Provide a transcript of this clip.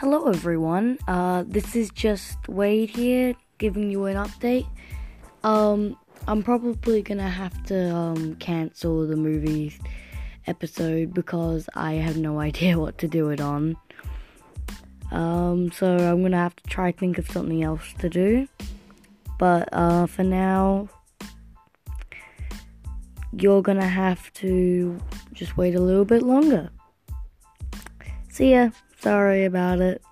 Hello, everyone. Uh, this is just Wade here, giving you an update. Um, I'm probably gonna have to um, cancel the movie episode because I have no idea what to do it on. Um, so I'm gonna have to try think of something else to do. But uh, for now, you're gonna have to just wait a little bit longer. See ya. Sorry about it.